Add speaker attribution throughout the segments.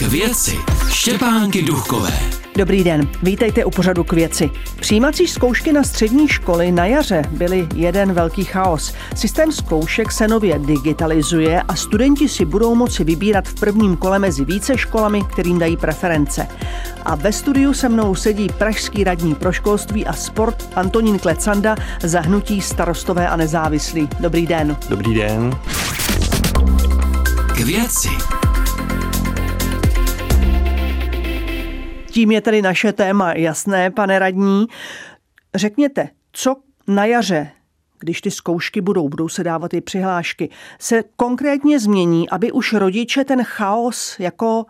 Speaker 1: K věci Štěpánky Duchové.
Speaker 2: Dobrý den, vítejte u pořadu k věci. Přijímací zkoušky na střední školy na jaře byly jeden velký chaos. Systém zkoušek se nově digitalizuje a studenti si budou moci vybírat v prvním kole mezi více školami, kterým dají preference. A ve studiu se mnou sedí pražský radní pro školství a sport Antonín Klecanda za hnutí starostové a nezávislí. Dobrý den.
Speaker 3: Dobrý den.
Speaker 1: K věci.
Speaker 2: Tím je tedy naše téma jasné, pane radní. Řekněte, co na jaře, když ty zkoušky budou, budou se dávat i přihlášky, se konkrétně změní, aby už rodiče ten chaos jako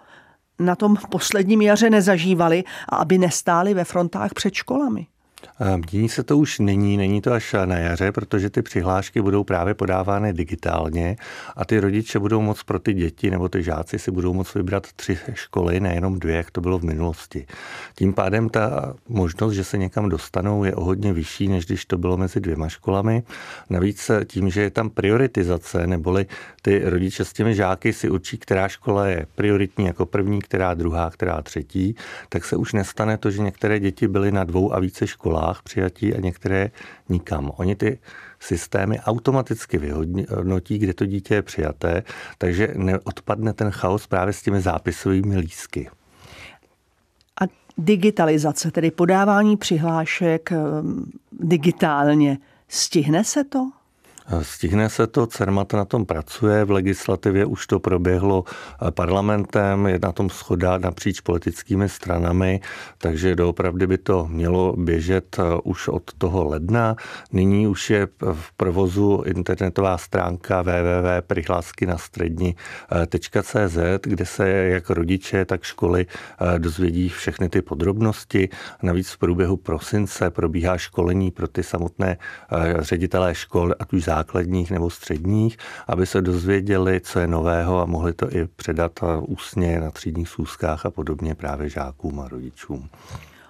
Speaker 2: na tom posledním jaře nezažívali a aby nestáli ve frontách před školami?
Speaker 3: Mění se to už nyní, není to až na jaře, protože ty přihlášky budou právě podávány digitálně a ty rodiče budou moct pro ty děti nebo ty žáci si budou moct vybrat tři školy, nejenom dvě, jak to bylo v minulosti. Tím pádem ta možnost, že se někam dostanou, je o hodně vyšší, než když to bylo mezi dvěma školami. Navíc tím, že je tam prioritizace, neboli ty rodiče s těmi žáky si určí, která škola je prioritní jako první, která druhá, která třetí, tak se už nestane to, že některé děti byly na dvou a více školách školách přijatí a některé nikam. Oni ty systémy automaticky vyhodnotí, kde to dítě je přijaté, takže neodpadne ten chaos právě s těmi zápisovými lísky.
Speaker 2: A digitalizace, tedy podávání přihlášek digitálně, stihne se to?
Speaker 3: Stihne se to, CERMAT na tom pracuje, v legislativě už to proběhlo eh, parlamentem, je na tom schoda napříč politickými stranami, takže doopravdy by to mělo běžet eh, už od toho ledna. Nyní už je v provozu internetová stránka www.prihlásky na střední.cz, kde se jak rodiče, tak školy eh, dozvědí všechny ty podrobnosti. Navíc v průběhu prosince probíhá školení pro ty samotné ředitelé škol, ať už základních nebo středních, aby se dozvěděli, co je nového a mohli to i předat ústně na třídních schůzkách a podobně právě žákům a rodičům.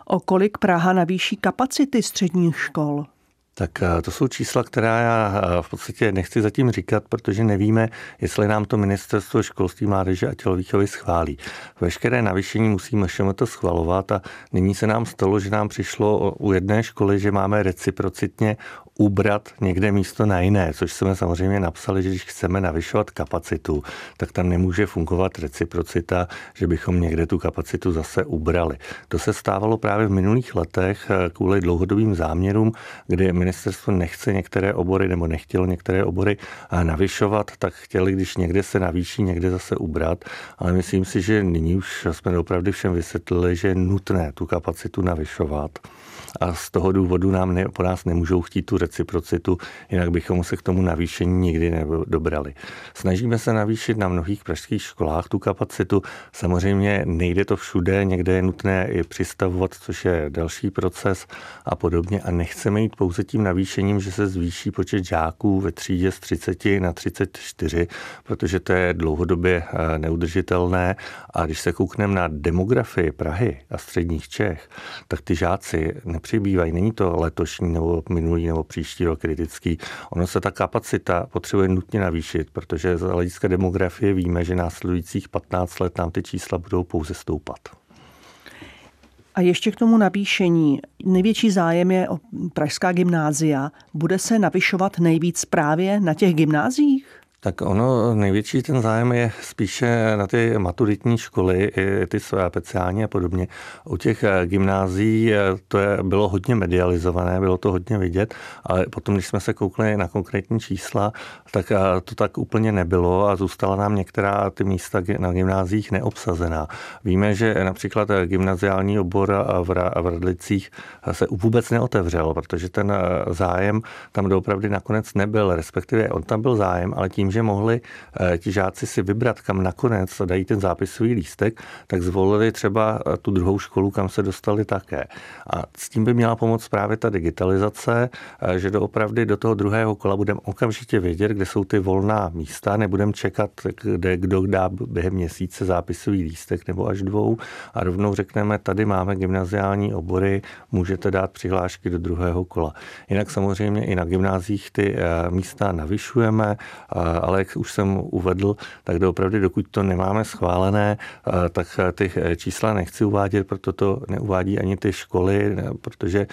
Speaker 2: O kolik Praha navýší kapacity středních škol?
Speaker 3: Tak eh, to jsou čísla, která já eh, v podstatě nechci zatím říkat, protože nevíme, jestli nám to ministerstvo školství, mládeže a tělovýchovy schválí. Veškeré navýšení musíme to schvalovat a nyní se nám stalo, že nám přišlo u jedné školy, že máme reciprocitně ubrat někde místo na jiné, což jsme samozřejmě napsali, že když chceme navyšovat kapacitu, tak tam nemůže fungovat reciprocita, že bychom někde tu kapacitu zase ubrali. To se stávalo právě v minulých letech eh, kvůli dlouhodobým záměrům, kdy ministerstvo nechce některé obory nebo nechtělo některé obory navyšovat, tak chtěli, když někde se navýší, někde zase ubrat. Ale myslím si, že nyní už jsme opravdu všem vysvětlili, že je nutné tu kapacitu navyšovat a z toho důvodu nám ne, po nás nemůžou chtít tu reciprocitu, jinak bychom se k tomu navýšení nikdy nedobrali. Snažíme se navýšit na mnohých pražských školách tu kapacitu. Samozřejmě nejde to všude, někde je nutné i přistavovat, což je další proces a podobně. A nechceme jít pouze tím navýšením, že se zvýší počet žáků ve třídě z 30 na 34, protože to je dlouhodobě eh, neudržitelné. A když se koukneme na demografii Prahy a středních Čech, tak ty žáci nepřibývají. Není to letošní nebo minulý nebo příští rok kritický. Ono se ta kapacita potřebuje nutně navýšit, protože z hlediska demografie víme, že následujících 15 let nám ty čísla budou pouze stoupat.
Speaker 2: A ještě k tomu navýšení. Největší zájem je o pražská gymnázia. Bude se navyšovat nejvíc právě na těch gymnáziích?
Speaker 3: Tak ono, největší ten zájem je spíše na ty maturitní školy, i ty své speciální a podobně. U těch eh, gymnází eh, to je, bylo hodně medializované, bylo to hodně vidět, ale potom, když jsme se koukli na konkrétní čísla, tak eh, to tak úplně nebylo a zůstala nám některá ty místa na gymnázích neobsazená. Víme, že například gymnaziální obor v Radlicích se vůbec neotevřel, protože ten zájem tam doopravdy nakonec nebyl, respektive on tam byl zájem, ale tím, že mohli eh, ti žáci si vybrat, kam nakonec dají ten zápisový lístek, tak zvolili třeba eh, tu druhou školu, kam se dostali také. A s tím by měla pomoct právě ta digitalizace, eh, že doopravdy do toho druhého kola budeme okamžitě vědět, kde jsou ty volná místa, nebudeme čekat, kde kdo dá během měsíce zápisový lístek nebo až dvou a rovnou řekneme, tady máme gymnaziální obory, můžete dát přihlášky do druhého kola. Jinak samozřejmě i na gymnázích ty místa navyšujeme, ale jak už jsem uvedl, tak doopravdy, dokud to nemáme schválené, tak ty čísla nechci uvádět, proto to neuvádí ani ty školy, protože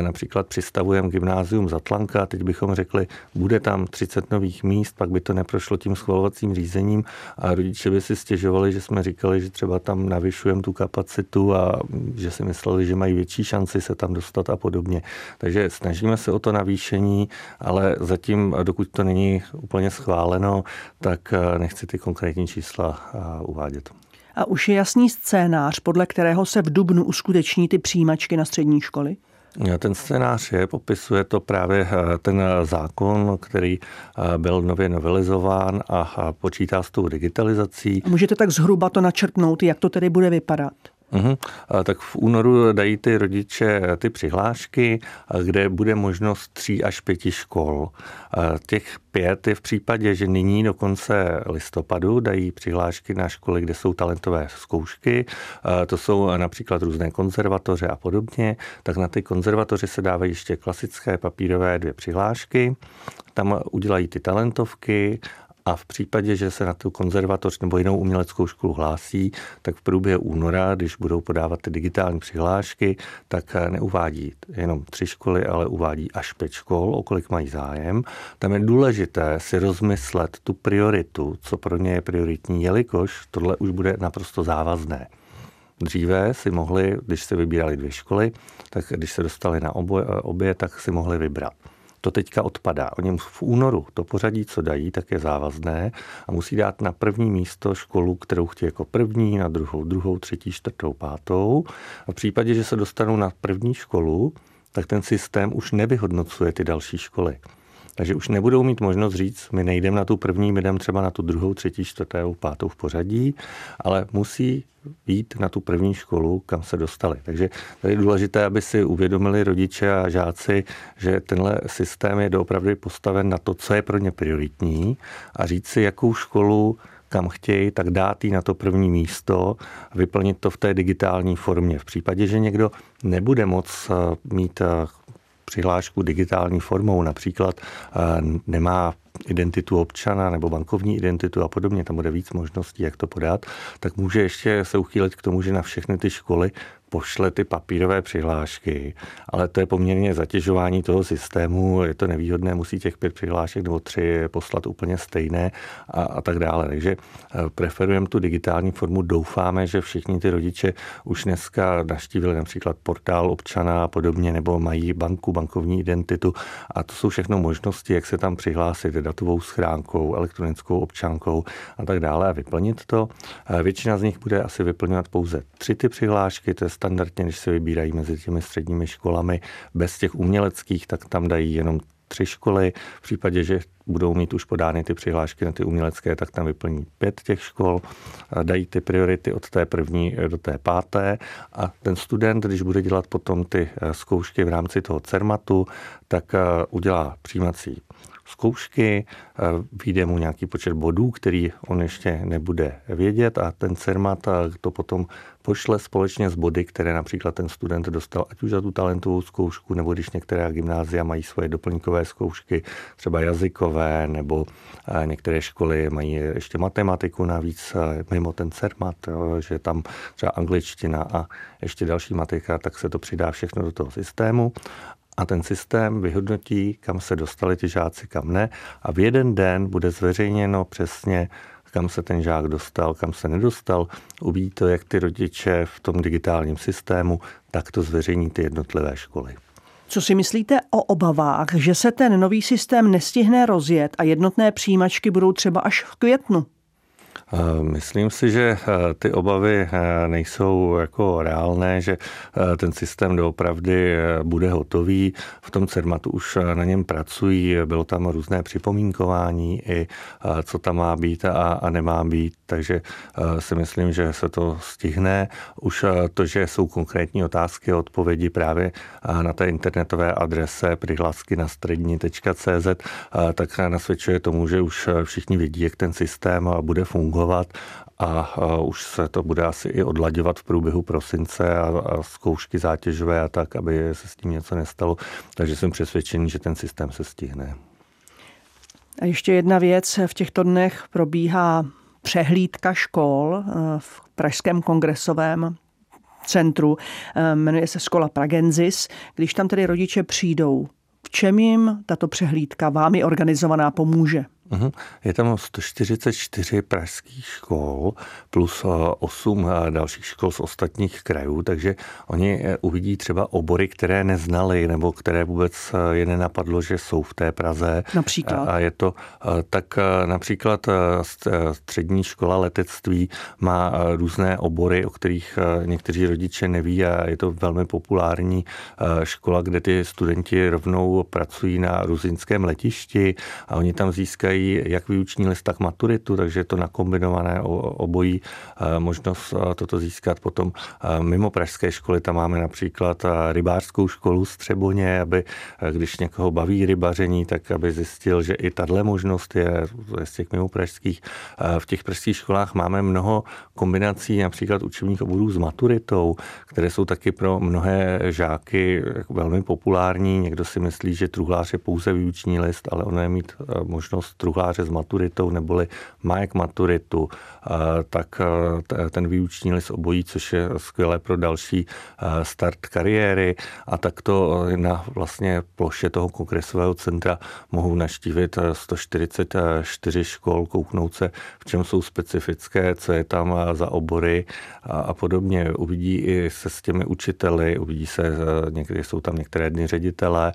Speaker 3: například přistavujeme gymnázium Zatlanka, teď bychom řekli, bude tam 30 nových míst, pak by to neprošlo tím schvalovacím řízením a rodiče by si stěžovali, že jsme říkali, že třeba tam navyšujeme tu kapacitu a že si mysleli, že mají větší šanci se tam dostat a podobně. Takže snažíme se o to navýšení, ale zatím, dokud to není úplně schváleno, tak eh, nechci ty konkrétní čísla eh, uvádět.
Speaker 2: A už je jasný scénář, podle kterého se v Dubnu uskuteční ty přijímačky na střední školy?
Speaker 3: Ten scénář je, popisuje to právě eh, ten zákon, který byl nově novelizován a počítá s tou digitalizací.
Speaker 2: Můžete tak zhruba to načrtnout, jak to tedy bude vypadat?
Speaker 3: Uhum. Tak v únoru dají ty rodiče ty přihlášky, kde bude možnost tří až pěti škol. Těch pět je v případě, že nyní do konce listopadu dají přihlášky na školy, kde jsou talentové zkoušky. To jsou například různé konzervatoře a podobně. Tak na ty konzervatoře se dávají ještě klasické papírové dvě přihlášky. Tam udělají ty talentovky a v případě, že se na tu konzervatoř nebo jinou uměleckou školu hlásí, tak v průběhu února, když budou podávat ty digitální přihlášky, tak neuvádí jenom tři školy, ale uvádí až pět škol, o kolik mají zájem. Tam je důležité si rozmyslet tu prioritu, co pro ně je prioritní, jelikož tohle už bude naprosto závazné. Dříve si mohli, když se vybírali dvě školy, tak když se dostali na obě, obě tak si mohli vybrat to teďka odpadá. Oni v únoru to pořadí, co dají, tak je závazné a musí dát na první místo školu, kterou chtějí jako první, na druhou, druhou, třetí, čtvrtou, pátou. A v případě, že se dostanou na první školu, tak ten systém už nevyhodnocuje ty další školy. Takže už nebudou mít možnost říct, my nejdeme na tu první, my jdeme třeba na tu druhou, třetí, čtvrtou, pátou v pořadí, ale musí jít na tu první školu, kam se dostali. Takže tady je důležité, aby si uvědomili rodiče a žáci, že tenhle systém je doopravdy postaven na to, co je pro ně prioritní a říct si, jakou školu kam chtějí, tak dát jí na to první místo a vyplnit to v té digitální formě. V případě, že někdo nebude moc eh, mít eh, přihlášku digitální formou, například eh, nemá identitu občana nebo bankovní identitu a podobně, tam bude víc možností, jak to podat, tak může ještě se uchýlit k tomu, že na všechny ty školy pošle ty papírové přihlášky, ale to je poměrně zatěžování toho systému, je to nevýhodné, musí těch pět přihlášek nebo tři poslat úplně stejné a, a tak dále. Takže eh, preferujeme tu digitální formu, doufáme, že všichni ty rodiče už dneska naštívili například portál občana a podobně, nebo mají banku, bankovní identitu a to jsou všechno možnosti, jak se tam přihlásit datovou schránkou, elektronickou občankou a tak dále a vyplnit to. Eh, většina z nich bude asi vyplňovat pouze tři ty přihlášky, to je standardně, když se vybírají mezi těmi středními školami, bez těch uměleckých, tak tam dají jenom tři školy. V případě, že budou mít už podány ty přihlášky na ty umělecké, tak tam vyplní pět těch škol, dají ty priority od té první do té páté a ten student, když bude dělat potom ty eh, zkoušky v rámci toho CERMATu, tak eh, udělá přijímací zkoušky, eh, vyjde mu nějaký počet bodů, který on ještě nebude vědět a ten CERMAT to potom pošle společně s body, které například ten student dostal, ať už za tu talentovou zkoušku, nebo když některé gymnázia mají svoje doplňkové zkoušky, třeba jazykové, nebo eh, některé školy mají ještě matematiku navíc eh, mimo ten CERMAT, že tam třeba angličtina a ještě další matika, tak se to přidá všechno do toho systému a ten systém vyhodnotí, kam se dostali ti žáci, kam ne a v jeden den bude zveřejněno přesně, kam se ten žák dostal, kam se nedostal. Uvidí to, jak ty rodiče v tom digitálním systému, tak to zveřejní ty jednotlivé školy.
Speaker 2: Co si myslíte o obavách, že se ten nový systém nestihne rozjet a jednotné přijímačky budou třeba až v květnu?
Speaker 3: Myslím si, že eh, ty obavy eh, nejsou jako reálné, že eh, ten systém doopravdy bude hotový. V tom CERMATu už na něm pracují, bylo tam různé připomínkování i co tam má být a, a nemá být, takže si myslím, že se to stihne. Už to, že jsou konkrétní otázky a odpovědi právě na té internetové adrese přihlasky na střední.cz, tak nasvědčuje tomu, že už všichni vidí, jak ten systém bude fungovat fungovat a už se to bude asi i odlaďovat v průběhu prosince a, a zkoušky zátěžové a tak, aby se s tím něco nestalo. Takže jsem přesvědčený, že ten systém se stihne.
Speaker 2: A ještě jedna věc. V těchto dnech probíhá přehlídka škol eh, v Pražském kongresovém centru. Eh, jmenuje se Škola Pragensis. Když tam tedy rodiče přijdou, v čem jim tato přehlídka vámi organizovaná pomůže?
Speaker 3: Mhm. Je tam 144 pražských škol plus 8 eh, eh, dalších škol z ostatních krajů, takže oni eh, uvidí třeba obory, které neznali nebo které vůbec je nenapadlo, že jsou v té Praze.
Speaker 2: Například?
Speaker 3: A je to tak například střední škola letectví má různé obory, o kterých někteří rodiče neví a je to velmi populární škola, kde ty studenti rovnou pracují na ruzinském letišti a oni tam získají získají jak výuční list, tak maturitu, takže je to nakombinované obojí eh, možnost eh, toto získat. Potom eh, mimo pražské školy tam máme například rybářskou školu Střeboně, aby když někoho baví rybaření, tak aby zjistil, že i tahle možnost je z těch mimo pražských. V těch pražských školách máme mnoho kombinací například učebních oborů s maturitou, které jsou taky pro mnohé žáky velmi populární. Někdo si myslí, že truhlář je pouze výuční list, ale ono je mít možnost truhláře s maturitou neboli majek maturitu, tak ten výuční list obojí, což je skvělé pro další start kariéry a tak to na vlastně ploše toho kongresového centra mohou naštívit 144 škol, kouknout se, v čem jsou specifické, co je tam za obory a podobně. Uvidí i se s těmi učiteli, uvidí se, někdy jsou tam některé dny ředitele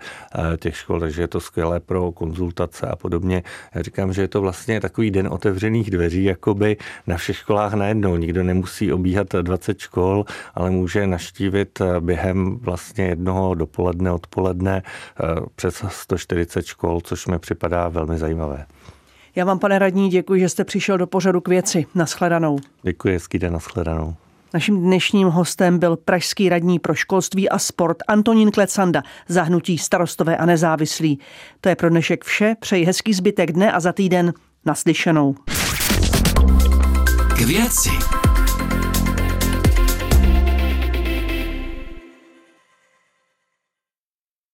Speaker 3: těch škol, takže je to skvělé pro konzultace a podobně. Já říkám, že je to vlastně takový den otevřených dveří, jakoby na všech školách najednou. Nikdo nemusí obíhat 20 škol, ale může naštívit během vlastně jednoho dopoledne, odpoledne eh, přes 140 škol, což mi připadá velmi zajímavé.
Speaker 2: Já vám, pane radní, děkuji, že jste přišel do pořadu k věci. Naschledanou.
Speaker 3: Děkuji, hezký den, naschledanou.
Speaker 2: Naším dnešním hostem byl pražský radní pro školství a sport Antonín Klecanda, zahnutí starostové a nezávislí. To je pro dnešek vše, přeji hezký zbytek dne a za týden naslyšenou.
Speaker 1: K věci.